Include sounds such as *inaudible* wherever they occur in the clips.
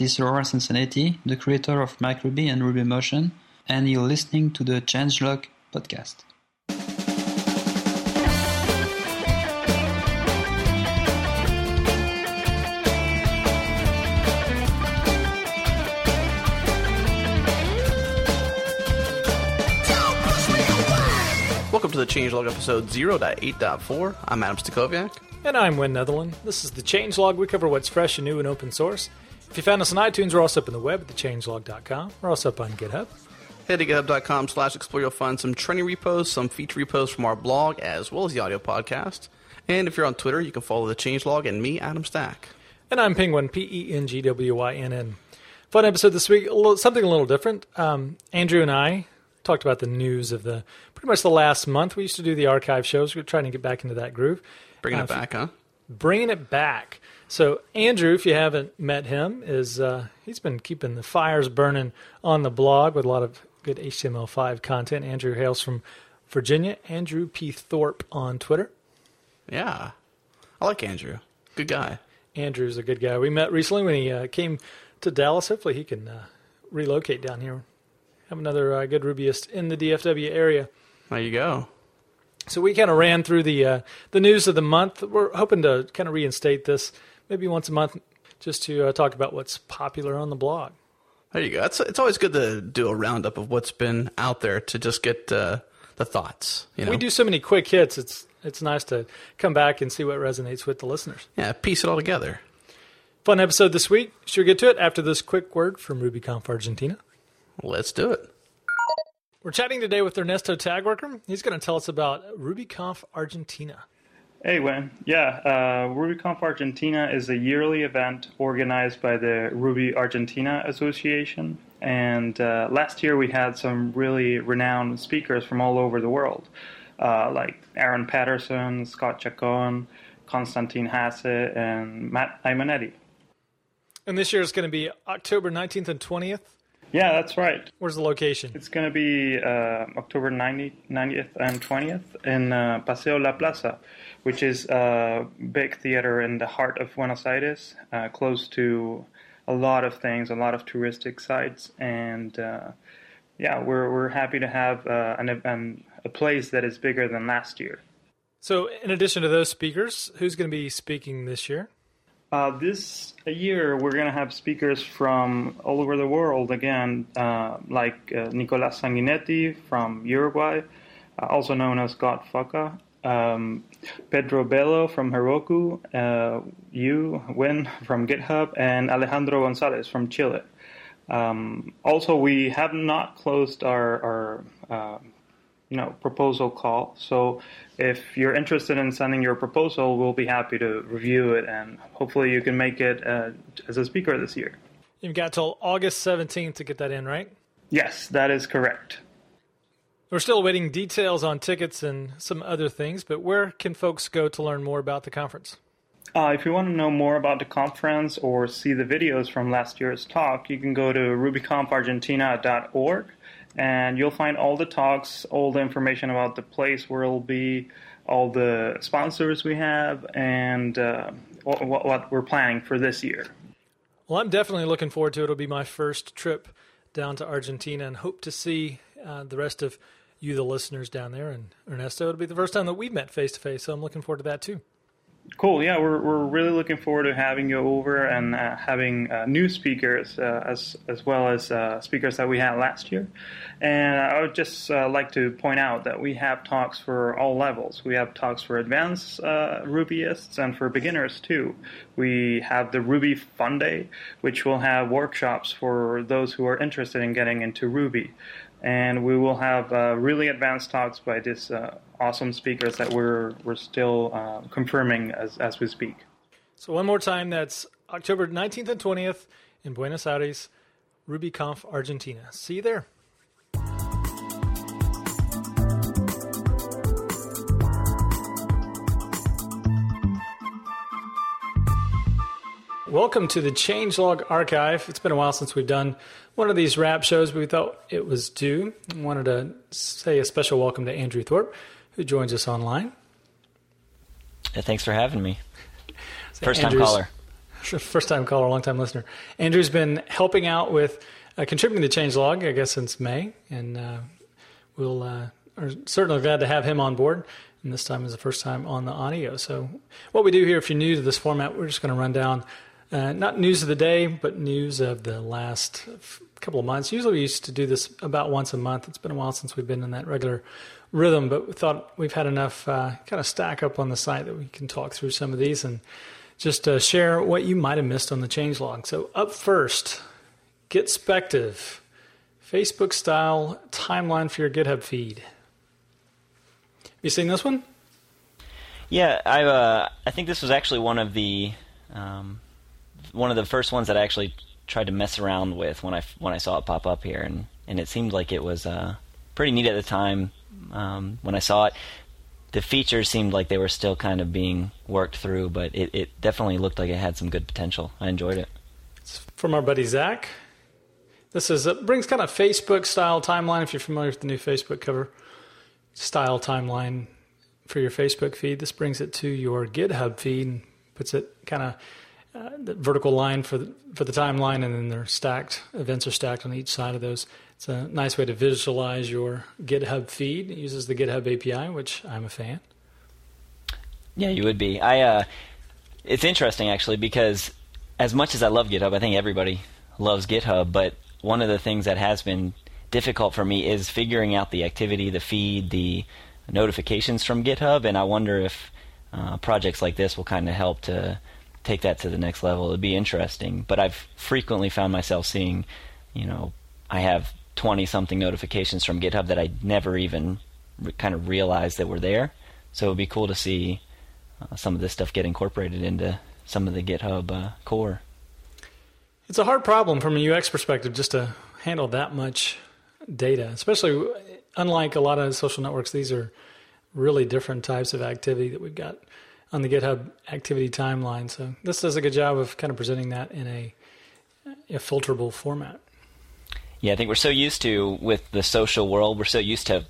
this is Laurent Sansonetti, the creator of MacRuby and RubyMotion, and you're listening to the Changelog podcast. Welcome to the Changelog episode 0.8.4. I'm Adam Stacoviak. And I'm Wynn Netherland. This is the Changelog. We cover what's fresh and new and open source. If you found us on iTunes, we're also up on the web at thechangelog.com. We're also up on GitHub. Head to github.com slash explore. You'll find some training repos, some feature repos from our blog, as well as the audio podcast. And if you're on Twitter, you can follow the Changelog and me, Adam Stack. And I'm pengwynn, P E N G W Y N N. Fun episode this week, a little, something a little different. Um, Andrew and I talked about the news of the pretty much the last month. We used to do the archive shows. We're trying to get back into that groove. Bringing Uh, it back, huh? bringing it back. So Andrew, if you haven't met him, is uh, he's been keeping the fires burning on the blog with a lot of good HTML5 content. Andrew hails from Virginia. Andrew P. Thorpe on Twitter. Yeah. I like Andrew. Good guy. Andrew's a good guy. We met recently when he uh, came to Dallas. Hopefully, he can uh, relocate down here. Have another uh, good Rubyist in the DFW area. There you go. So we kind of ran through the uh, the news of the month. We're hoping to kind of reinstate this maybe once a month, just to uh, talk about what's popular on the blog. There you go. It's, it's always good to do a roundup of what's been out there to just get uh, the thoughts. You know? We do so many quick hits. It's it's nice to come back and see what resonates with the listeners. Yeah, piece it all together. Fun episode this week. Should we get to it after this quick word from RubyConf Argentina? Let's do it. We're chatting today with Ernesto Tagwerker. He's going to tell us about RubyConf Argentina. Hey, Wayne. Yeah, uh, RubyConf Argentina is a yearly event organized by the Ruby Argentina Association. And uh, last year we had some really renowned speakers from all over the world, uh, like Aaron Patterson, Scott Chacon, Konstantin Haase, and Matt Aimonetti. And this year is going to be October 19th and 20th. Yeah, that's right. Where's the location? It's going to be uh, October 90, 90th and 20th in uh, Paseo La Plaza, which is a big theater in the heart of Buenos Aires, uh, close to a lot of things, a lot of touristic sites, and uh, yeah, we're we're happy to have uh, an, an, a place that is bigger than last year. So, in addition to those speakers, who's going to be speaking this year? Uh, this year, we're going to have speakers from all over the world again, uh, like uh, Nicolas Sanguinetti from Uruguay, uh, also known as God Fucka, um, Pedro Belo from Heroku, uh, you, Wynn from GitHub, and Alejandro Gonzalez from Chile. Um, also, we have not closed our, our uh, you know proposal call. So if you're interested in sending your proposal, we'll be happy to review it and hopefully you can make it uh, as a speaker this year. You've got till August 17th to get that in, right? Yes, that is correct. We're still awaiting details on tickets and some other things, but where can folks go to learn more about the conference? Uh, if you want to know more about the conference or see the videos from last year's talk, you can go to rubyconfargentina.org and you'll find all the talks, all the information about the place where it'll be, all the sponsors we have, and uh, what, what, we're planning for this year. Well, I'm definitely looking forward to it. It'll be my first trip down to Argentina and hope to see uh, the rest of you, the listeners down there. And Ernesto, it'll be the first time that we've met face to face, so I'm looking forward to that too. Cool. Yeah, we're we're really looking forward to having you over and uh, having uh, new speakers uh, as as well as uh, speakers that we had last year. And I would just uh, like to point out that we have talks for all levels. We have talks for advanced uh, Rubyists and for beginners too. We have the Ruby Fun Day, which will have workshops for those who are interested in getting into Ruby. And we will have really advanced talks by this awesome speakers that we're we're still uh, confirming as as we speak. So one more time, that's October 19th and 20th in Buenos Aires, RubyConf Argentina. See you there. Welcome to the Changelog Archive. It's been a while since we've done one of these wrap shows, but we thought it was due. I wanted to say a special welcome to Andrew Thorpe, who joins us online. Yeah, thanks for having me. So First time caller. *laughs* first time caller, long time listener. Andrew's been helping out with uh, contributing to changelog, I guess, since May, and uh, we'll uh, are certainly glad to have him on board. And this time is the first time on the audio. So, what we do here, if you're new to this format, we're just going to run down uh, not news of the day, but news of the last couple of months. Usually, we used to do this about once a month. It's been a while since we've been in that regular rhythm, but we thought we've had enough uh, kind of stack up on the site that we can talk through some of these and just uh, share what you might have missed on the changelog. So, up first, Gitspective, Facebook style timeline for your GitHub feed. Have You seen this one? Yeah, I uh, I think this was actually one of the um, one of the first ones that I actually tried to mess around with when I when I saw it pop up here, and and it seemed like it was uh, pretty neat at the time um, when I saw it. The features seemed like they were still kind of being worked through, but it, it definitely looked like it had some good potential. I enjoyed it. It's from our buddy Zach. This is it brings kind of Facebook style timeline. If you're familiar with the new Facebook cover, style timeline for your Facebook feed. This brings it to your GitHub feed and puts it kind of uh, the vertical line for the, for the timeline, and then they're stacked. Events are stacked on each side of those. It's a nice way to visualize your GitHub feed. It uses the GitHub API, which I'm a fan. Yeah, you would be. I. Uh, it's interesting actually because as much as I love GitHub, I think everybody loves GitHub. But one of the things that has been difficult for me is figuring out the activity, the feed, the notifications from GitHub, and I wonder if uh, projects like this will kind of help to take that to the next level. It'd be interesting, but I've frequently found myself seeing, you know, I have 20 something notifications from GitHub that I never even re- kind of realized that were there. So it'd be cool to see uh, some of this stuff get incorporated into some of the GitHub uh, core. It's a hard problem from a UX perspective just to handle that much data, especially unlike a lot of social networks. These are really different types of activity that we've got on the GitHub activity timeline. So this does a good job of kind of presenting that in a, a filterable format. Yeah, I think we're so used to with the social world, we're so used to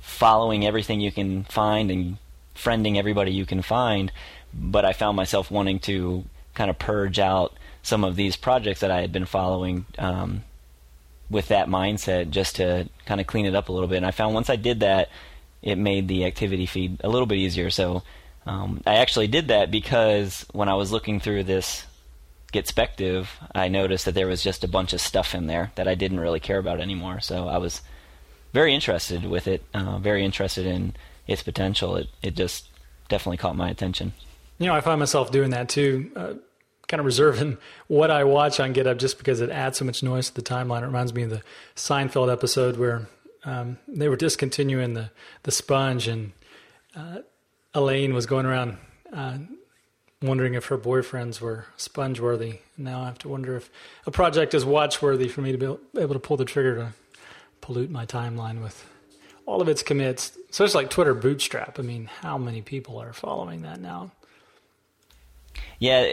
following everything you can find and friending everybody you can find. But I found myself wanting to kind of purge out some of these projects that I had been following um, with that mindset just to kind of clean it up a little bit. And I found once I did that, it made the activity feed a little bit easier. So um, I actually did that because when I was looking through this Gitspective, I noticed that there was just a bunch of stuff in there that I didn't really care about anymore. So I was very interested with it, uh, very interested in its potential. It it just definitely caught my attention. You know, I find myself doing that too. Uh, kind of reserving *laughs* what I watch on GitHub just because it adds so much noise to the timeline. It reminds me of the Seinfeld episode where um, they were discontinuing the the sponge, and uh, Elaine was going around uh, wondering if her boyfriends were sponge worthy. Now I have to wonder if a project is watch worthy for me to be able to pull the trigger to pollute my timeline with all of its commits. So it's like Twitter Bootstrap. I mean, how many people are following that now? Yeah,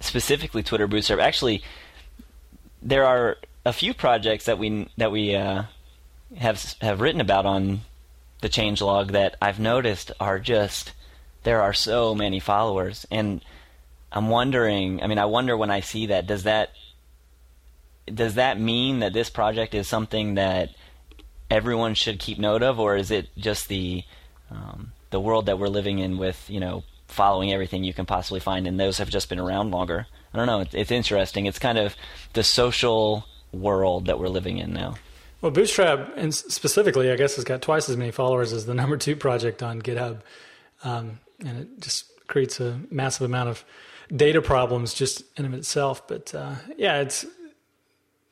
specifically Twitter Bootstrap. Actually, there are a few projects that we that we uh, have have written about on the changelog that I've noticed are just there are so many followers, and I'm wondering. I mean, I wonder when I see that does that does that mean that this project is something that everyone should keep note of, or is it just the um, the world that we're living in with you know following everything you can possibly find, and those have just been around longer. I don't know. It's, it's interesting. It's kind of the social world that we're living in now. Well, Bootstrap, and specifically, I guess, has got twice as many followers as the *laughs* number two project on GitHub, um, and it just creates a massive amount of data problems just in of itself. But uh, yeah, it's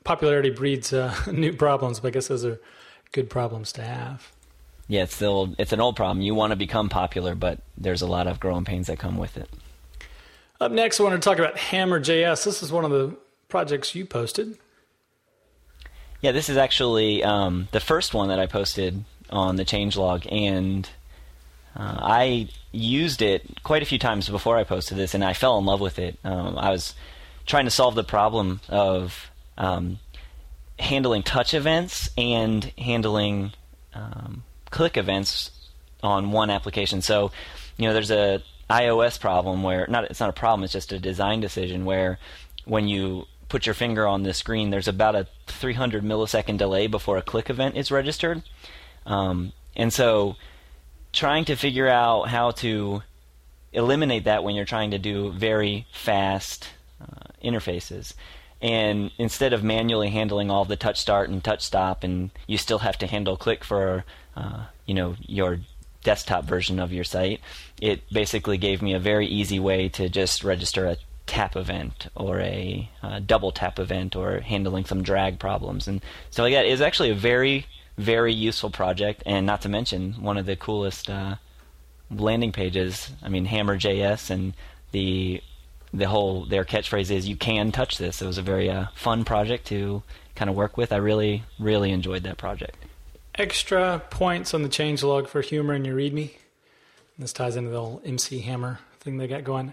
popularity breeds uh, *laughs* new problems. But I guess those are good problems to have. Yeah, it's still it's an old problem. You want to become popular, but there's a lot of growing pains that come with it. Up next, I want to talk about Hammer.js. This is one of the projects you posted. Yeah, this is actually um, the first one that I posted on the changelog, and uh, I used it quite a few times before I posted this, and I fell in love with it. Um, I was trying to solve the problem of um, handling touch events and handling um, click events on one application. So, you know, there's a iOS problem where not it's not a problem, it's just a design decision where when you put your finger on the screen, there's about a 300 millisecond delay before a click event is registered, um, and so trying to figure out how to eliminate that when you're trying to do very fast uh, interfaces. And instead of manually handling all the touch start and touch stop, and you still have to handle click for, uh, you know, your desktop version of your site, it basically gave me a very easy way to just register a tap event or a uh, double tap event or handling some drag problems. And so like that is actually a very very useful project. And not to mention one of the coolest uh, landing pages i mean hammer.js and the the whole their catchphrase is you can touch this. It was a very uh, fun project to kind of work with. I really really enjoyed that project. Extra points on the changelog for humor in your README. This ties into the whole MC Hammer thing they got going.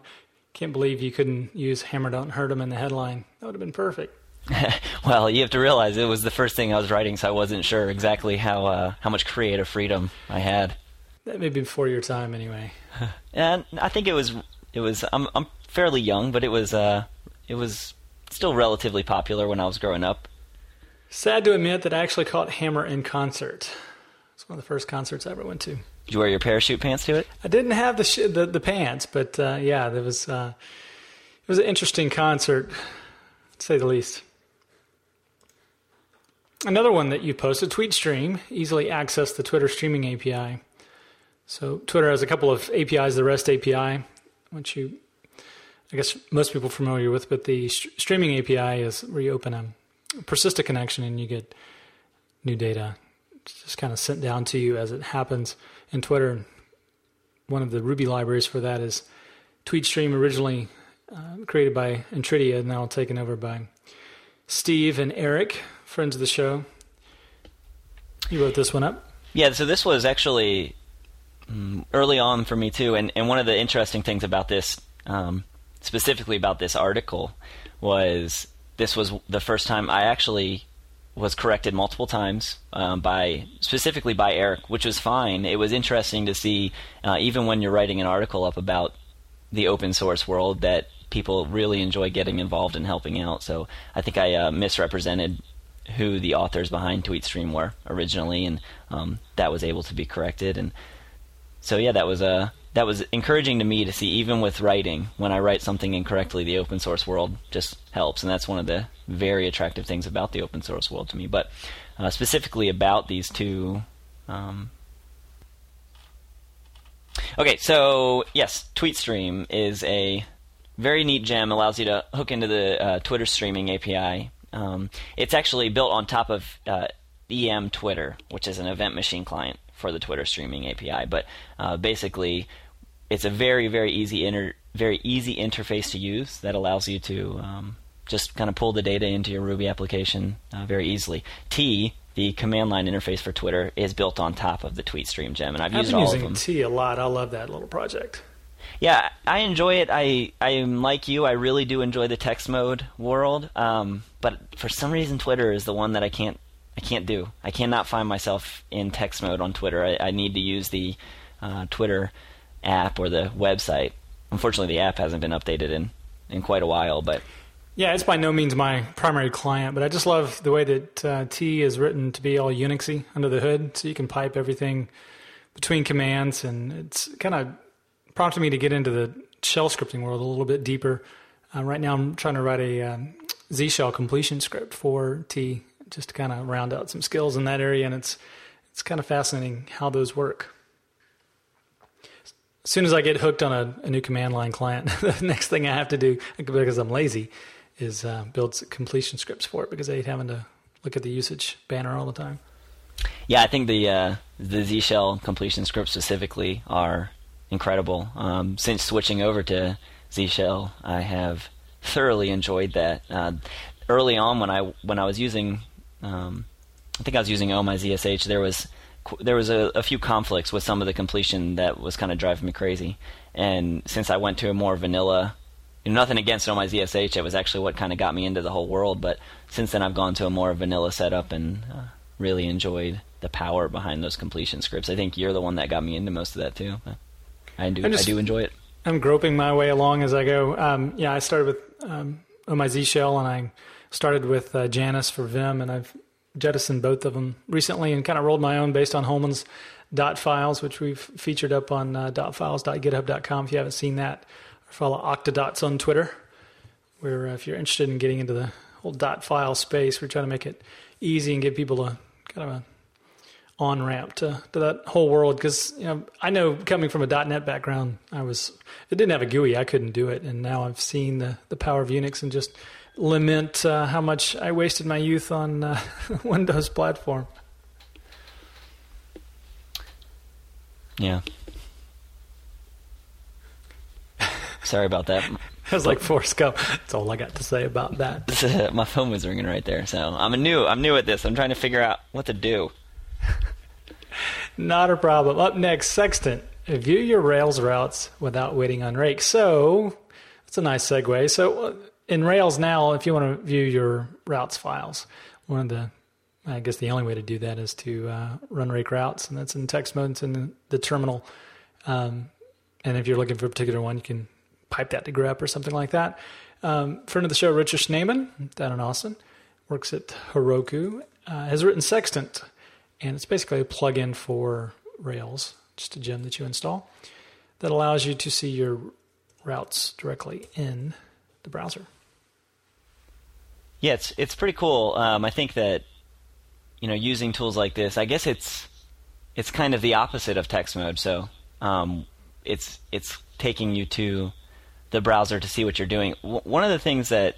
Can't believe you couldn't use Hammer Don't Hurt 'em in the headline. That would have been perfect. *laughs* well, you have to realize it was the first thing I was writing, so I wasn't sure exactly how uh, how much creative freedom I had. That may be before your time, anyway. *laughs* And I think it was it was I'm I'm fairly young, but it was uh it was still relatively popular when I was growing up. Sad to admit that I actually caught Hammer in concert. It's one of the first concerts I ever went to. Did you wear your parachute pants to it? I didn't have the sh- the, the pants, but uh, yeah, there was uh, it was an interesting concert, to say the least. Another one that you posted, TweetStream, easily access the Twitter streaming API. So Twitter has a couple of APIs, the REST API, which you, I guess most people are familiar with, but the st- streaming API is where you open a persistent connection and you get new data it's just kind of sent down to you as it happens in Twitter. One of the Ruby libraries for that is TweetStream, originally uh, created by Intridea, and now taken over by Steve and Eric, friends of the show. You wrote this one up. Yeah, so this was actually um, early on for me too, and, and one of the interesting things about this, um, specifically about this article, was this was the first time I actually was corrected multiple times um, by specifically by Eric, which was fine. It was interesting to see, uh, even when you're writing an article up about the open source world, that people really enjoy getting involved and helping out. So I think I uh, misrepresented who the authors behind TweetStream were originally, and um, that was able to be corrected. And so yeah, that was a that was encouraging to me to see even with writing when i write something incorrectly the open source world just helps. And that's one of the very attractive things about the open source world to me. But uh, specifically about these two um, okay so yes tweetstream is a very neat gem. Allows you to hook into the uh, twitter streaming api um, it's actually built on top of uh, em twitter which is an event machine client for the Twitter streaming API. But uh, basically, it's a very very easy inter- very easy interface to use that allows you to um, just kind of pull the data into your Ruby application uh, very easily. T the command line interface for Twitter is built on top of the TweetStream gem, and I've, I've used been all using of them. T a lot. I love that little project. Yeah, I enjoy it. I I am like you. I really do enjoy the text mode world. Um, but for some reason, Twitter is the one that I can't I can't do. I cannot find myself in text mode on Twitter. I, I need to use the uh, Twitter app or the website. Unfortunately, the app hasn't been updated in in quite a while, but Yeah, it's by no means my primary client, but I just love the way that uh, T is written to be all Unixy under the hood, so you can pipe everything between commands, and it's kind of prompted me to get into the shell scripting world a little bit deeper. Uh, right now, I'm trying to write a um, Z shell completion script for T, just to kind of round out some skills in that area, and it's it's kind of fascinating how those work. As soon as I get hooked on a, a new command line client, *laughs* the next thing I have to do, because I'm lazy, is uh, build completion scripts for it because I hate having to look at the usage banner all the time. Yeah, I think the uh, the Z shell completion scripts specifically are incredible. Um, since switching over to Z shell, I have thoroughly enjoyed that. Uh, early on, when I when I was using, um, I think I was using Oh My ZSH, there was there was a, a few conflicts with some of the completion that was kind of driving me crazy. And since I went to a more vanilla you know, nothing against Oh My ZSH. It was actually what kind of got me into the whole world. But since then, I've gone to a more vanilla setup and uh, really enjoyed the power behind those completion scripts. I think you're the one that got me into most of that too. I do. Just- I do enjoy it. I'm groping my way along as I go. Um, yeah, I started with um, Z shell, and I started with uh, Janus for Vim, and I've jettisoned both of them recently and kind of rolled my own based on Holman's dot files, which we've featured up on uh, dotfiles.github.com. If you haven't seen that, follow Octodots on Twitter, where uh, if you're interested in getting into the whole dot file space, we're trying to make it easy and give people a kind of a on ramp to, to that whole world. Because you know I know coming from a .NET background, I was it didn't have a GUI, I couldn't do it, and now I've seen the the power of Unix and just lament uh, how much I wasted my youth on uh, *laughs* Windows platform. Yeah. Sorry about that. *laughs* I was like Forrest Gump. That's all I got to say about that. *laughs* My phone was ringing right there, so I'm new. I'm new at this. I'm trying to figure out what to do. Not a problem. Up next, Sextant. View your Rails routes without waiting on Rake. So that's a nice segue. So uh, in Rails now, if you want to view your routes files, one of the I guess the only way to do that is to uh, run rake routes, and that's in text mode. It's in the, terminal. Um, and if you're looking for a particular one, you can pipe that to grep or something like that. Um, friend of the show, Richard Schneeman, down in Austin, works at Heroku, uh, has written Sextant, and it's basically a plugin for Rails, just a gem that you install that allows you to see your routes directly in the browser. Yeah, it's it's pretty cool. Um, I think that you know using tools like this, I guess it's it's kind of the opposite of text mode. So um, it's it's taking you to the browser to see what you're doing. W- one of the things that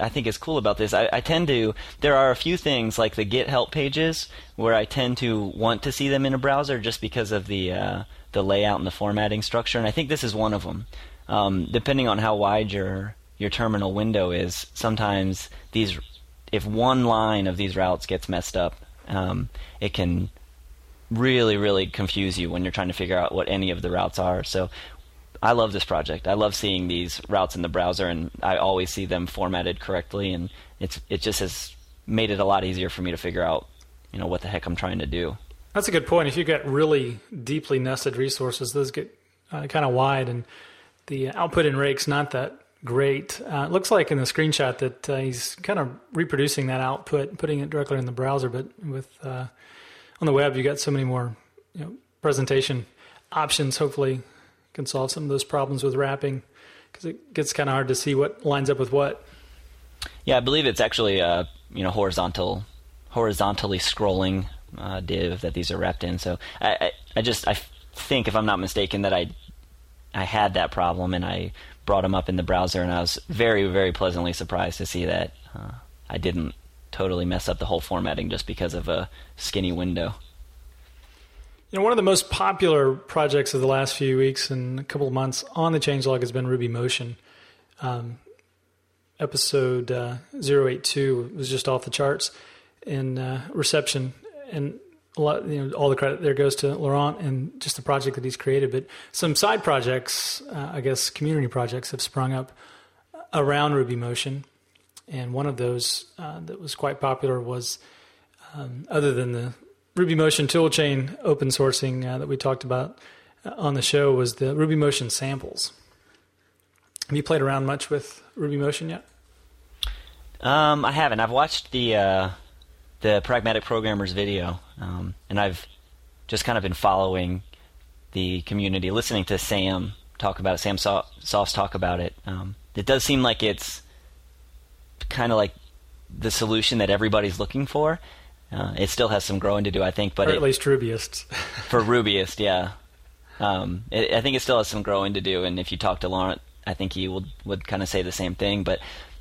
I think is cool about this, I, I, tend to. There are a few things like the Git help pages where I tend to want to see them in a browser just because of the uh, the layout and the formatting structure, and I think this is one of them. Um, depending on how wide your your terminal window is, sometimes these, if one line of these routes gets messed up, um, it can really, really confuse you when you're trying to figure out what any of the routes are. So I love this project. I love seeing these routes in the browser, and I always see them formatted correctly, and it's it just has made it a lot easier for me to figure out, you know, what the heck I'm trying to do. That's a good point. If you get really deeply nested resources, those get uh, kind of wide, and the output in Rake's not that great. Uh, it looks like in the screenshot that uh, he's kind of reproducing that output, putting it directly in the browser, but with uh, on the web, you got so many more you know, presentation options. Hopefully, can solve some of those problems with wrapping because it gets kind of hard to see what lines up with what. Yeah, I believe it's actually a you know horizontal, horizontally scrolling uh, div that these are wrapped in. So I, I, I just I think if I'm not mistaken that I I had that problem and I brought them up in the browser and I was very very pleasantly surprised to see that uh, I didn't totally mess up the whole formatting just because of a skinny window. You know, one of the most popular projects of the last few weeks and a couple of months on the changelog has been Ruby Motion. Um, episode uh, 082 was just off the charts in uh, reception, and lot, you know, all the credit there goes to Laurent and just the project that he's created. But some side projects, uh, I guess, community projects have sprung up around Ruby Motion, and one of those uh, that was quite popular was, um, other than the Ruby Motion toolchain open sourcing uh, that we talked about uh, on the show was the Ruby Motion samples. Have you played around much with Ruby Motion yet? Um, I haven't. I've watched the uh, the Pragmatic Programmers video, um, and I've just kind of been following the community, listening to Sam talk about it, Sam Soffes talk about it. Um, it does seem like it's kind of like the solution that everybody's looking for. Uh, it still has some growing to do, I think, but or at it, least Rubyist. *laughs* for Rubyist, yeah. Um, it, I think it still has some growing to do, and if you talk to Laurent, I think he would would kind of say the same thing. But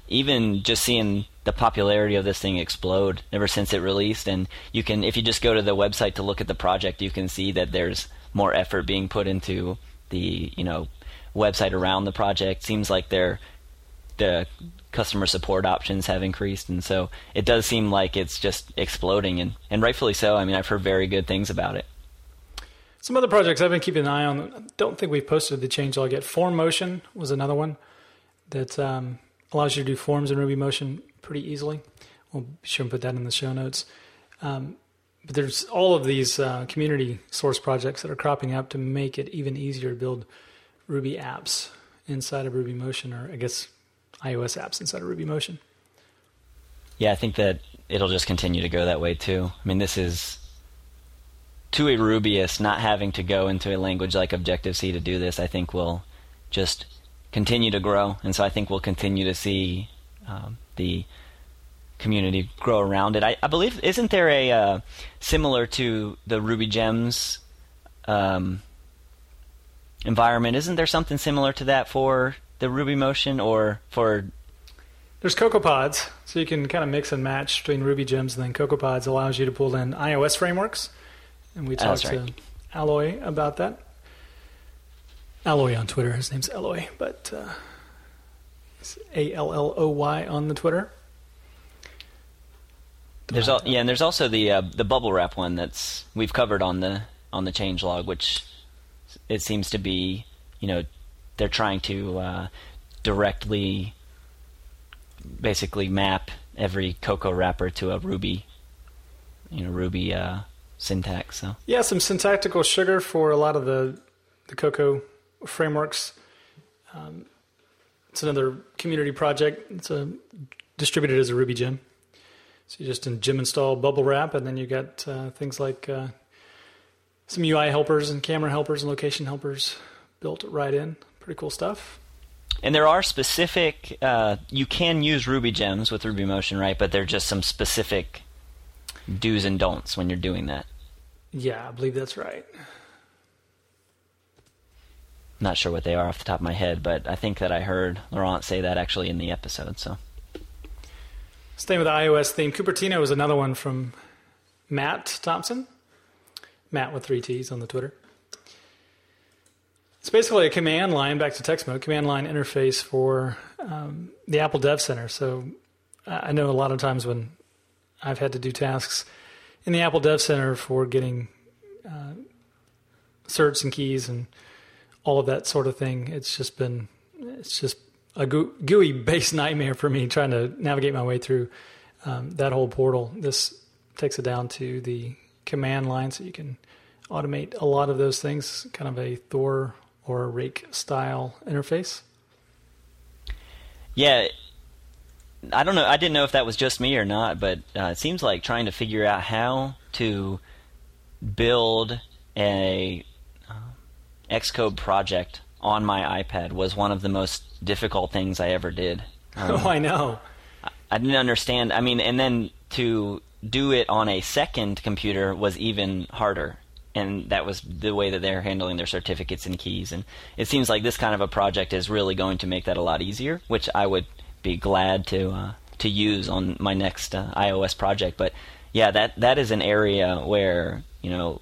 even just seeing the popularity of this thing explode ever since it released, and you can, if you just go to the website to look at the project, you can see that there's more effort being put into the you know website around the project. Seems like they're the customer support options have increased, and so it does seem like it's just exploding, and, and rightfully so. I mean, I've heard very good things about it. Some other projects I've been keeping an eye on. Don't think we've posted the changelog yet. Formotion was another one that um, allows you to do forms in Ruby Motion pretty easily. We'll be sure and put that in the show notes. Um, but there's all of these uh, community source projects that are cropping up to make it even easier to build Ruby apps inside of Ruby Motion, or I guess iOS apps inside of Ruby Motion. Yeah, I think that it'll just continue to go that way too. I mean, this is to a Rubyist not having to go into a language like Objective C to do this. I think will just continue to grow, and so I think we'll continue to see um, the community grow around it. I, I believe isn't there a uh, similar to the Ruby Gems um, environment? Isn't there something similar to that for the Ruby Motion or for There's CocoaPods, so you can kind of mix and match between Ruby gems, and then CocoaPods allows you to pull in iOS frameworks. And we talked right. to Alloy about that. Alloy on Twitter. His name's Alloy, but uh, A L L O Y on the Twitter. There's al- yeah, and there's also the uh, the bubble wrap one that's we've covered on the on the change log, which it seems to be you know they're trying to uh, directly basically map every Cocoa wrapper to a Ruby you know Ruby uh, syntax. So Yeah, some syntactical sugar for a lot of the the Cocoa frameworks. Um, it's another community project. It's a, distributed as a Ruby gem. So you just in gem install bubble wrap, and then you got uh, things like uh, some UI helpers and camera helpers and location helpers built right in. Pretty cool stuff. and there are specific uh, you can use Ruby gems with Ruby Motion, right? But there are just some specific do's and don'ts when you're doing that. Yeah, I believe that's right. Not sure what they are off the top of my head, but I think that I heard Laurent say that actually in the episode. So Staying with the iOS theme, Cupertino is another one from Mattt Thompson. Matt with three T's on the Twitter. It's basically a command line, back to text mode, command line interface for um, the Apple Dev Center. So I know a lot of times when I've had to do tasks in the Apple Dev Center for getting uh, certs and keys and all of that sort of thing, it's just been, it's just a GUI based *laughs* nightmare for me trying to navigate my way through um, that whole portal. This takes it down to the command line so you can automate a lot of those things, kind of a Thor or Rake style interface. yeah, I don't know. I didn't know if that was just me or not, but uh, it seems like trying to figure out how to build a Xcode project on my iPad was one of the most difficult things I ever did. *laughs* Um, oh, I know. I didn't understand. I mean, and then to do it on a second computer was even harder. And that was the way that they're handling their certificates and keys. And it seems like this kind of a project is really going to make that a lot easier, which I would be glad to uh, to use on my next uh, iOS project. But yeah, that that is an area where you know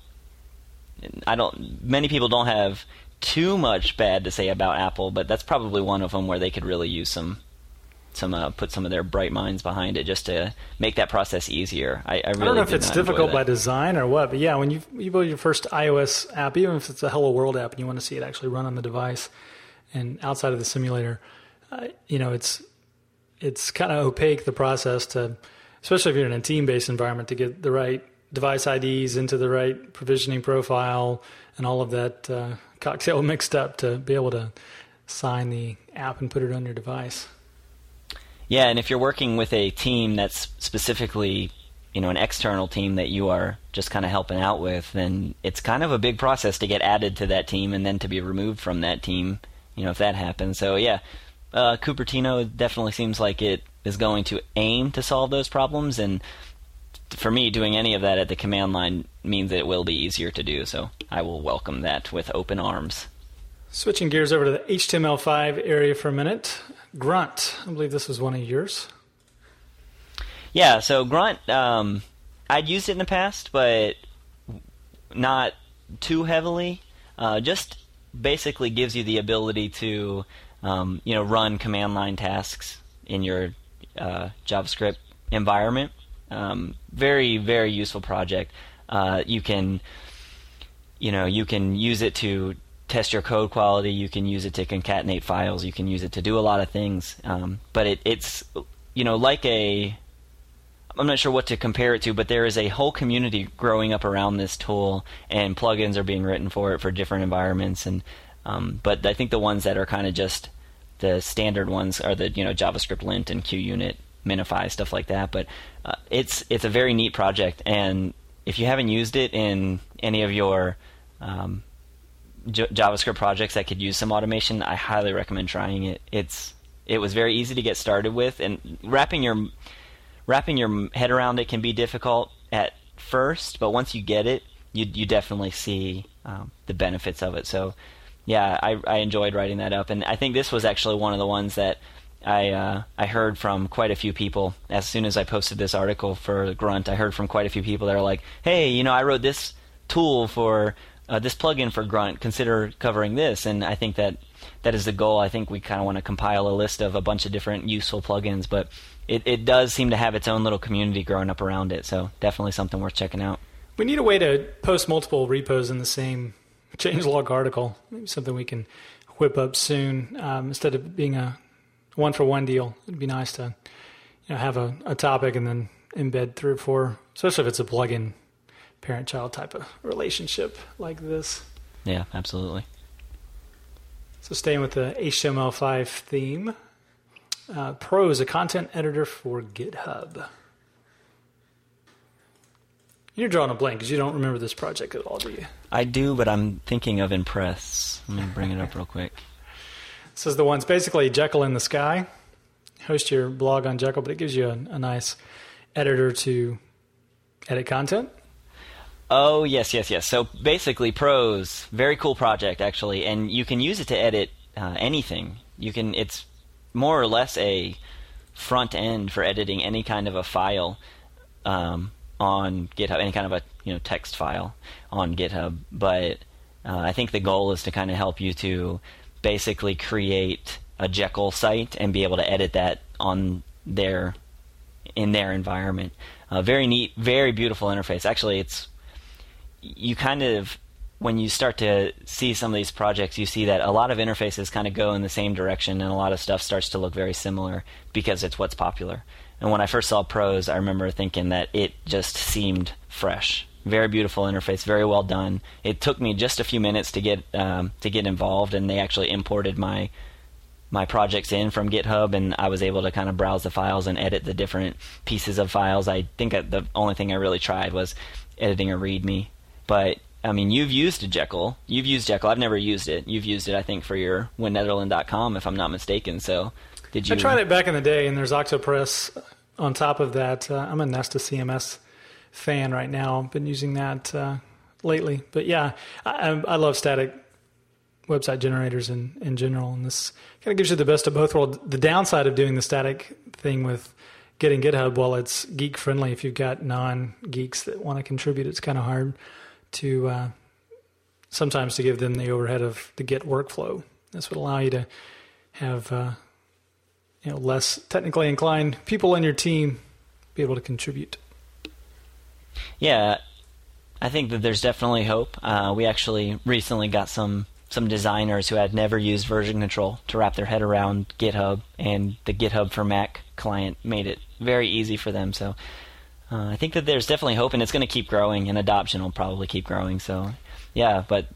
I don't. Many people don't have too much bad to say about Apple, but that's probably one of them where they could really use some some uh, put some of their bright minds behind it just to make that process easier. I, I really I don't know if it's difficult by design or what, but yeah, when you you build your first iOS app, even if it's a Hello World app and you want to see it actually run on the device and outside of the simulator, uh, you know, it's it's kind of opaque the process to, especially if you're in a team-based environment, to get the right device IDs into the right provisioning profile and all of that uh, cocktail *laughs* mixed up to be able to sign the app and put it on your device. Yeah, and if you're working with a team that's specifically, you know, an external team that you are just kind of helping out with, then it's kind of a big process to get added to that team and then to be removed from that team, you know, if that happens. So yeah, uh, Cupertino definitely seems like it is going to aim to solve those problems, and for me, doing any of that at the command line means that it will be easier to do. So I will welcome that with open arms. Switching gears over to the HTML5 area for a minute. Grunt, I believe this was one of yours. Yeah, so Grunt, um, I'd used it in the past, but not too heavily. Uh, just basically gives you the ability to, um, you know, run command line tasks in your uh, JavaScript environment. Um, very, very useful project. Uh, you can, you know, you can use it to test your code quality. You can use it to concatenate files. You can use it to do a lot of things. Um, but it, it's, you know, like a I'm not sure what to compare it to, but there is a whole community growing up around this tool, and plugins are being written for it for different environments. And Um, but I think the ones that are kind of just the standard ones are the you know JavaScript lint and QUnit, Minify stuff like that. But uh, it's it's a very neat project, and if you haven't used it in any of your um, J- JavaScript projects that could use some automation, I highly recommend trying it. It's it was very easy to get started with, and wrapping your wrapping your head around it can be difficult at first, but once you get it, you you definitely see um, the benefits of it. So, yeah, I I enjoyed writing that up, and I think this was actually one of the ones that I uh, I heard from quite a few people as soon as I posted this article for Grunt. I heard from quite a few people that are like, "Hey, you know, I wrote this tool for uh, this plugin for Grunt. Consider covering this." And I think that that is the goal. I think we kind of want to compile a list of a bunch of different useful plugins, but it, it does seem to have its own little community growing up around it. So definitely something worth checking out. We need a way to post multiple repos in the same *laughs* changelog article. Maybe something we can whip up soon um, instead of being a one for one deal. It'd be nice to you know have a, a topic and then embed three or four, especially if it's a plug in parent child type of relationship like this. Yeah, absolutely. So staying with the HTML5 theme, uh, is a content editor for GitHub. You're drawing a blank because you don't remember this project at all, do you? I do, but I'm thinking of Impress. Let me bring it up real quick. This is the one. It's basically Jekyll in the sky. Host your blog on Jekyll, but it gives you a, a nice editor to edit content. Oh yes, yes, yes. So basically, Prose, very cool project actually, and you can use it to edit uh, anything. You can. It's more or less a front end for editing any kind of a file um, on GitHub, any kind of a you know text file on GitHub. But uh, I think the goal is to kind of help you to basically create a Jekyll site and be able to edit that on their in their environment. Uh, very neat, very beautiful interface. Actually, it's you kind of when you start to see some of these projects, you see that a lot of interfaces kind of go in the same direction, and a lot of stuff starts to look very similar because it's what's popular. And when I first saw Prose, I remember thinking that it just seemed fresh. Very beautiful interface, very well done. It took me just a few minutes to get um, to get involved, and they actually imported my my projects in from GitHub, and I was able to kind of browse the files and edit the different pieces of files. I think the only thing I really tried was editing a README, but I mean, you've used Jekyll. You've used Jekyll. I've never used it. You've used it, I think, for your WynnNetherland.com, if I'm not mistaken. So, did you? I tried it back in the day, and there's Octopress on top of that. Uh, I'm a Nesta CMS fan right now. I've been using that uh, lately. But yeah, I, I, love static website generators in, in general, and this kind of gives you the best of both worlds. The downside of doing the static thing with getting GitHub, while it's geek friendly, if you've got non geeks that want to contribute, it's kind of hard to uh, sometimes to give them the overhead of the Git workflow. This would allow you to have uh, you know less technically inclined people on your team be able to contribute. Yeah, I think that there's definitely hope. Uh, we actually recently got some some designers who had never used version control to wrap their head around GitHub, and the GitHub for Mac client made it very easy for them. So uh, I think that there's definitely hope, and it's going to keep growing, and adoption will probably keep growing. So, yeah, but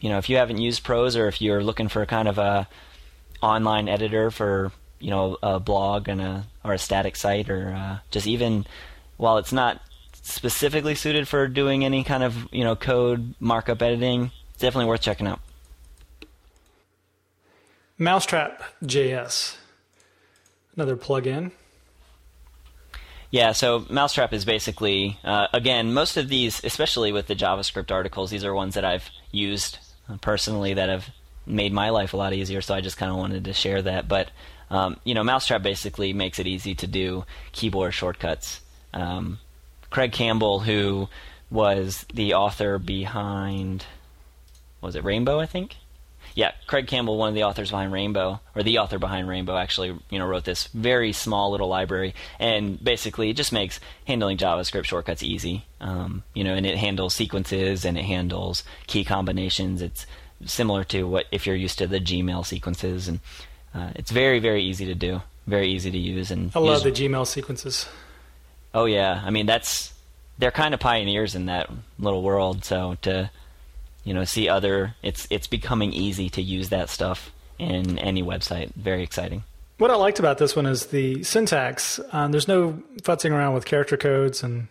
you know, if you haven't used Prose, or if you're looking for kind of a online editor for you know a blog and a or a static site, or uh, just even while it's not specifically suited for doing any kind of you know code markup editing, it's definitely worth checking out. Mousetrap JS, another plugin yeah, so Mousetrap is basically, uh, again, most of these, especially with the JavaScript articles, these are ones that I've used uh, personally that have made my life a lot easier, so I just kind of wanted to share that. But, um, you know, Mousetrap basically makes it easy to do keyboard shortcuts. Um, Craig Campbell, who was the author behind, was it Rainbow, I think? yeah, Craig Campbell, one of the authors behind Rainbow, or the author behind Rainbow, actually, you know, wrote this very small little library, and basically it just makes handling JavaScript shortcuts easy. Um, you know, and it handles sequences and it handles key combinations. It's similar to what if you're used to the Gmail sequences, and uh, it's very, very easy to do, very easy to use. And I love use... the Gmail sequences. Oh yeah, I mean that's they're kind of pioneers in that little world. So to you know see other. It's it's becoming easy to use that stuff in any website. Very exciting. What I liked about this one is the syntax. Um, there's no futzing around with character codes and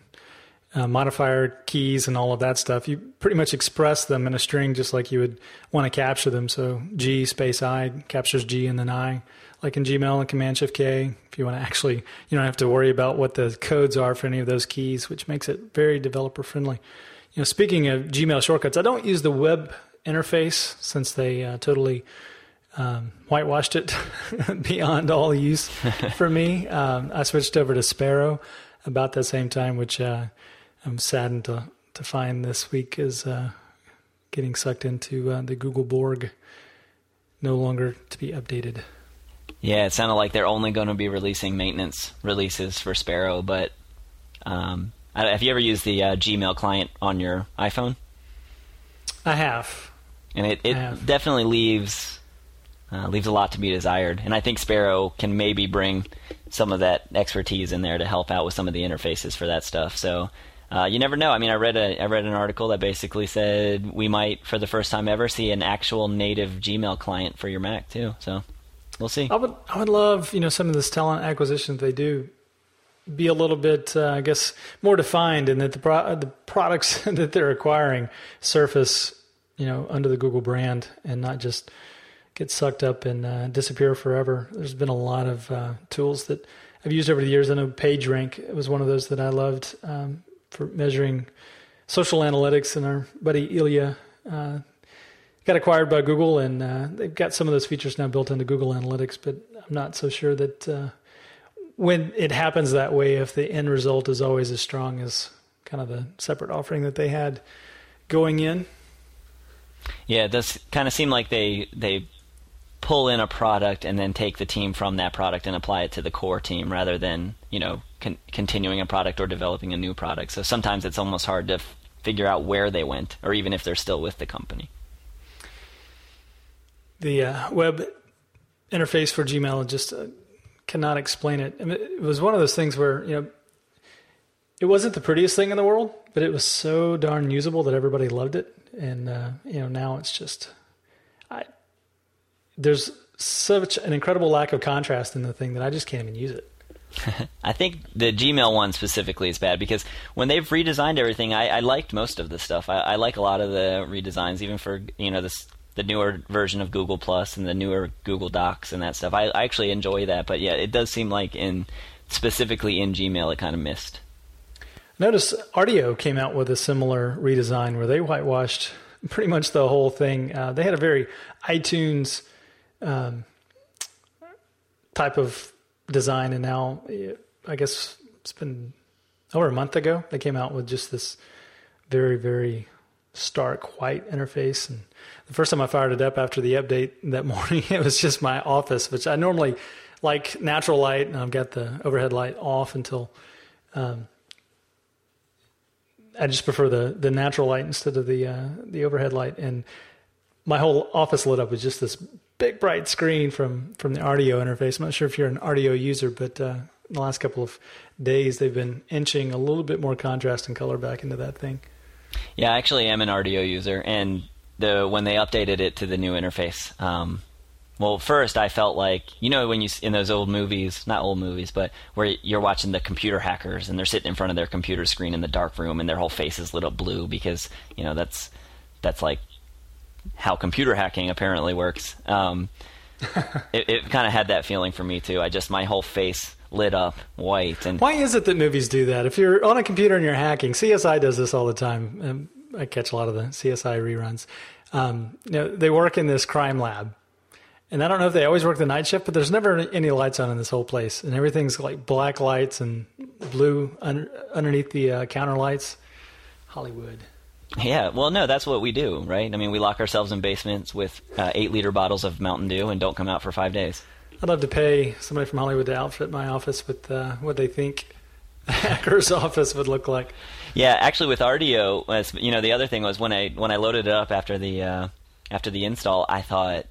uh, modifier keys and all of that stuff. You pretty much express them in a string just like you would want to capture them. So G space I captures G and then I, like in Gmail and Command Shift K. If you want to actually, you don't have to worry about what the codes are for any of those keys, which makes it very developer friendly. You know, speaking of Gmail shortcuts, I don't use the web interface since they uh, totally um, whitewashed it *laughs* beyond all use *laughs* for me. Um, I switched over to Sparrow about the same time, which uh, I'm saddened to, to find this week is uh, getting sucked into uh, the Google Borg, no longer to be updated. Yeah, it sounded like they're only going to be releasing maintenance releases for Sparrow, but um, have you ever used the uh, Gmail client on your iPhone? I have. And it, it definitely leaves uh, leaves a lot to be desired. And I think Sparrow can maybe bring some of that expertise in there to help out with some of the interfaces for that stuff. So uh, you never know. I mean, I read a I read an article that basically said we might, for the first time ever, see an actual native Gmail client for your Mac too. So we'll see. I would I would love you know some of this talent acquisition that they do be a little bit, uh, I guess, more defined, and that the pro- the products *laughs* that they're acquiring surface, you know, under the Google brand, and not just get sucked up and uh, disappear forever. There's been a lot of uh, tools that I've used over the years. I know PostRank was one of those that I loved um, for measuring social analytics, and our buddy Ilya uh, got acquired by Google, and uh, they've got some of those features now built into Google Analytics. But I'm not so sure that uh, when it happens that way, if the end result is always as strong as kind of the separate offering that they had going in. Yeah, it does kind of seem like they they pull in a product and then take the team from that product and apply it to the core team rather than you know con- continuing a product or developing a new product. So sometimes it's almost hard to f- figure out where they went or even if they're still with the company. The uh, web interface for Gmail just uh, cannot explain it. I mean, it was one of those things where you know it wasn't the prettiest thing in the world, but it was so darn usable that everybody loved it. And uh, you know now it's just I there's such an incredible lack of contrast in the thing that I just can't even use it. *laughs* I think the Gmail one specifically is bad because when they've redesigned everything, I, I liked most of the stuff. I, I, like a lot of the redesigns, even for you know this the newer version of Google Plus and the newer Google Docs and that stuff. I, I actually enjoy that, but yeah, it does seem like in specifically in Gmail, it kind of missed. Notice Rdio came out with a similar redesign where they whitewashed pretty much the whole thing. Uh, they had a very iTunes um, type of design, and now I guess it's been over a month ago they came out with just this very very stark white interface. And the first time I fired it up after the update that *laughs* morning, it was just my office, which I normally like natural light, and I've got the overhead light off until. Um, I just prefer the the natural light instead of the uh, the overhead light, and my whole office lit up with just this big bright screen from from the Rdio interface. I'm not sure if you're an Rdio user, but uh, in the last couple of days they've been inching a little bit more contrast and color back into that thing. Yeah, I actually am an Rdio user, and the when they updated it to the new interface, um, well, first I felt like you know when you in those old movies, not old movies, but where you're watching the computer hackers and they're sitting in front of their computer screen in the dark room and their whole face is lit up blue because you know that's that's like how computer hacking apparently works. Um, *laughs* it, it kind of had that feeling for me too. I just my whole face lit up white. And why is it that movies do that? If you're on a computer and you're hacking, CSI does this all the time. Um, I catch a lot of the CSI reruns. Um, you know, they work in this crime lab, and I don't know if they always work the night shift, but there's never any lights on in this whole place, and everything's like black lights and blue un- underneath the uh, counter lights. Hollywood. Yeah, well, no, that's what we do, right? I mean, we lock ourselves in basements with uh, eight liter bottles of Mountain Dew and don't come out for five days. I'd love to pay somebody from Hollywood to outfit my office with uh, what they think *laughs* hacker's office would look like. Yeah, actually, with Rdio, you know, the other thing was when I when I loaded it up after the uh, after the install, I thought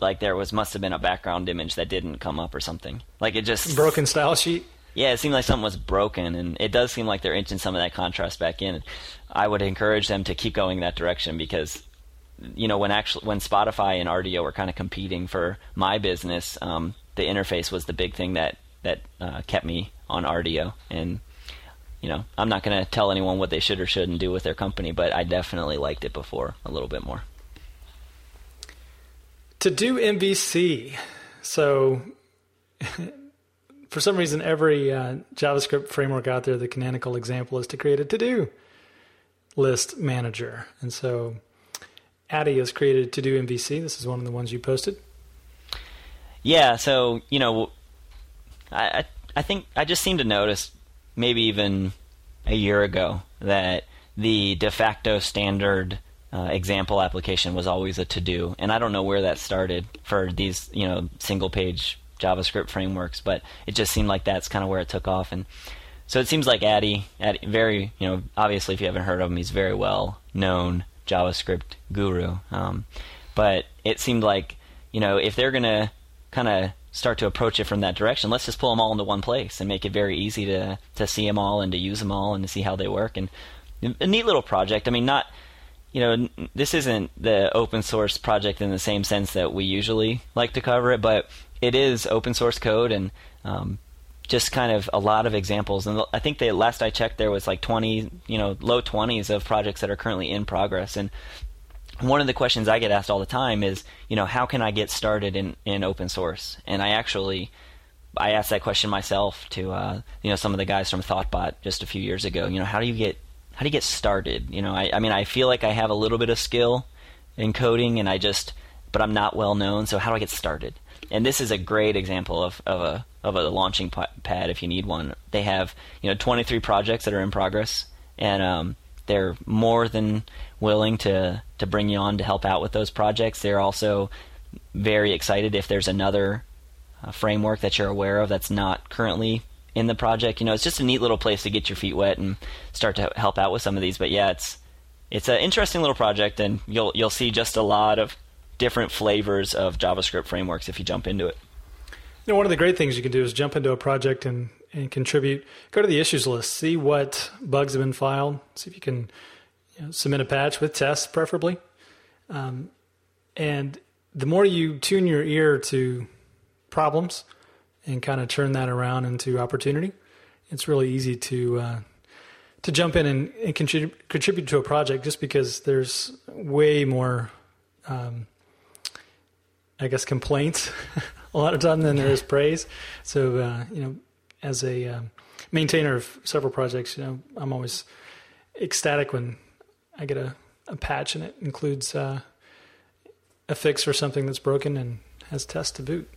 like there was must have been a background image that didn't come up or something. Like it just broken style sheet. Yeah, it seemed like something was broken, and it does seem like they're inching some of that contrast back in. I would encourage them to keep going that direction because you know when actually when Spotify and Rdio were kind of competing for my business, um, the interface was the big thing that that uh, kept me on Rdio. And you know, I'm not going to tell anyone what they should or shouldn't do with their company, but I definitely liked it before a little bit more. TodoMVC, so *laughs* for some reason, every uh, JavaScript framework out there, the canonical example is to create a to do list manager. And so Addy has created TodoMVC. This is one of the ones you posted. Yeah, so, you know, I, I think I just seem to notice maybe even a year ago that the de facto standard uh, example application was always a to do, and I don't know where that started for these you know single page JavaScript frameworks, but it just seemed like that's kind of where it took off, and so it seems like Addy, Addy, very you know obviously if you haven't heard of him, he's very well known JavaScript guru, um, but it seemed like you know if they're gonna kind of start to approach it from that direction, let's just pull them all into one place and make it very easy to to see them all and to use them all and to see how they work. And a neat little project. I mean, not you know, this isn't the open source project in the same sense that we usually like to cover it, but it is open source code and um, just kind of a lot of examples. And I think the last I checked, there was like 20, you know, low 20s of projects that are currently in progress. And one of the questions I get asked all the time is, you know, how can I get started in, in open source? And I actually, I asked that question myself to, uh, you know, some of the guys from Thoughtbot just a few years ago. You know, how do you get, how do you get started? You know, I, I mean, I feel like I have a little bit of skill in coding, and I just, but I'm not well known. So how do I get started? And this is a great example of, of a of a launching pad if you need one. They have, you know, 23 projects that are in progress, and um, they're more than willing to to bring you on to help out with those projects. They're also very excited if there's another uh, framework that you're aware of that's not currently in the project. You know, it's just a neat little place to get your feet wet and start to help out with some of these. But yeah, it's it's an interesting little project, and you'll you'll see just a lot of different flavors of JavaScript frameworks if you jump into it. You know, one of the great things you can do is jump into a project and and contribute. Go to the issues list, see what bugs have been filed, see if you can you know, submit a patch with tests, preferably. Um, and the more you tune your ear to problems and kind of turn that around into opportunity, it's really easy to uh, to jump in and, and contribute, contribute to a project just because there's way more, um, I guess, complaints *laughs* a lot of time than there is praise. So uh, you know as a um, maintainer of several projects, you know, I'm always ecstatic when I get a, a patch and it includes uh, a fix for something that's broken and has tests to boot.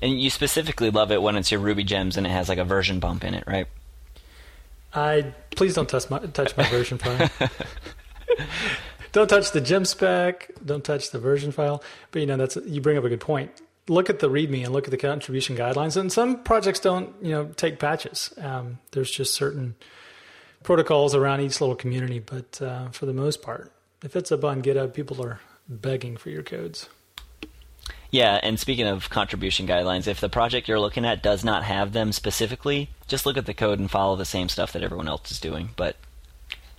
And you specifically love it when it's your Ruby gems and it has like a version bump in it, right? I please don't touch my touch my version *laughs* file. Don't touch the gem spec. Don't touch the version file. But you know that's you bring up a good point look at the README and look at the contribution guidelines. And some projects don't, you know, take patches. Um, there's just certain protocols around each little community, but uh, for the most part, if it's up on GitHub, people are begging for your codes. Yeah, and speaking of contribution guidelines, if the project you're looking at does not have them specifically, just look at the code and follow the same stuff that everyone else is doing. But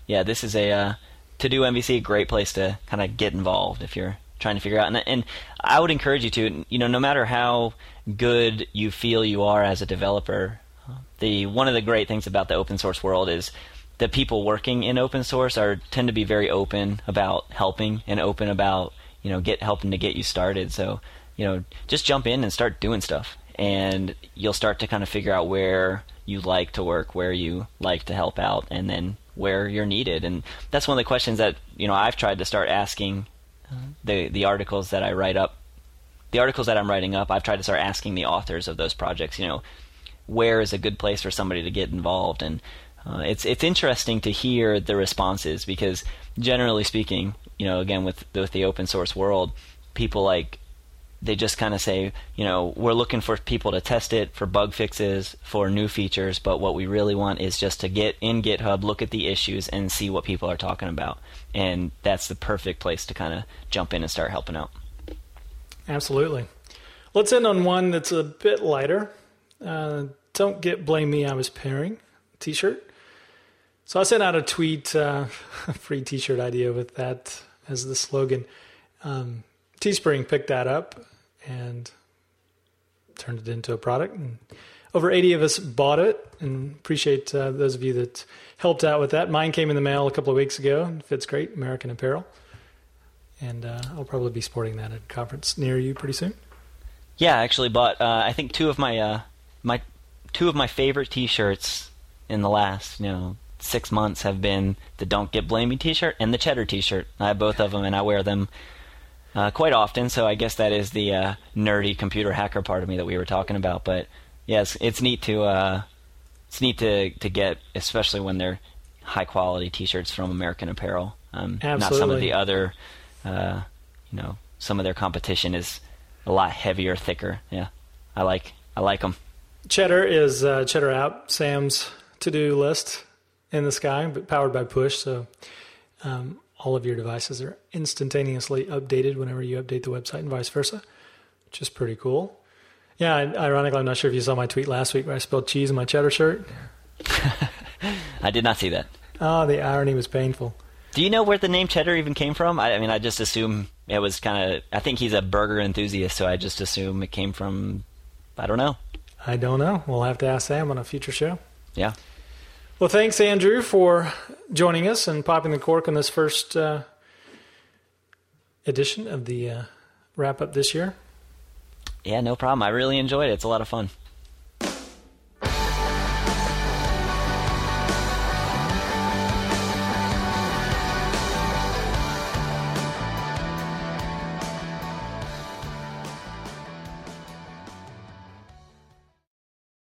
yeah, this is a uh, TodoMVC, a great place to kind of get involved if you're trying to figure out. And, and I would encourage you to, you know, no matter how good you feel you are as a developer, the one of the great things about the open source world is the people working in open source are tend to be very open about helping and open about you know get helping to get you started. So you know just jump in and start doing stuff, and you'll start to kind of figure out where you like to work, where you like to help out, and then where you're needed. And that's one of the questions that you know I've tried to start asking the the articles that I write up, the articles that I'm writing up, I've tried to start asking the authors of those projects. You know, where is a good place for somebody to get involved? And uh, it's it's interesting to hear the responses because generally speaking, you know, again with with the open source world, people like they just kind of say, you know, we're looking for people to test it for bug fixes, for new features, but what we really want is just to get in GitHub, look at the issues, and see what people are talking about. And that's the perfect place to kind of jump in and start helping out. Absolutely. Let's end on one that's a bit lighter. Uh, don't git blame me, I was pairing t shirt. So I sent out a tweet, uh, *laughs* a free t shirt idea with that as the slogan. Um, Teespring picked that up and turned it into a product. And over 80 of us bought it and appreciate uh, those of you that helped out with that. Mine came in the mail a couple of weeks ago. It fits great, American Apparel. And uh, I'll probably be sporting that at a conference near you pretty soon. Yeah, I actually bought. Uh, I think two of my uh, my two of my favorite T-shirts in the last you know six months have been the "Don't Get Blamey" T-shirt and the Cheddar T-shirt. I have both of them, and I wear them uh, quite often. So I guess that is the uh, nerdy computer hacker part of me that we were talking about. But yes, it's neat to uh, it's neat to to get, especially when they're high quality T-shirts from American Apparel. Um, not some of the other, uh, you know, some of their competition is a lot heavier, thicker. Yeah, I like I like them. Cheddar is uh, Cheddar app, Sam's to-do list in the sky, but powered by push. So um, all of your devices are instantaneously updated whenever you update the website, and vice versa, which is pretty cool. Yeah, ironically, I'm not sure if you saw my tweet last week where I spelled cheese in my cheddar shirt. *laughs* I did not see that. Oh, the irony was painful. Do you know where the name Cheddar even came from? I, I mean, I just assume it was kind of. I think he's a burger enthusiast, so I just assume it came from. I don't know. I don't know. We'll have to ask Sam on a future show. Yeah. Well, thanks, Andrew, for joining us and popping the cork on this first uh, edition of the uh, wrap up this year. Yeah, no problem. I really enjoyed it. It's a lot of fun.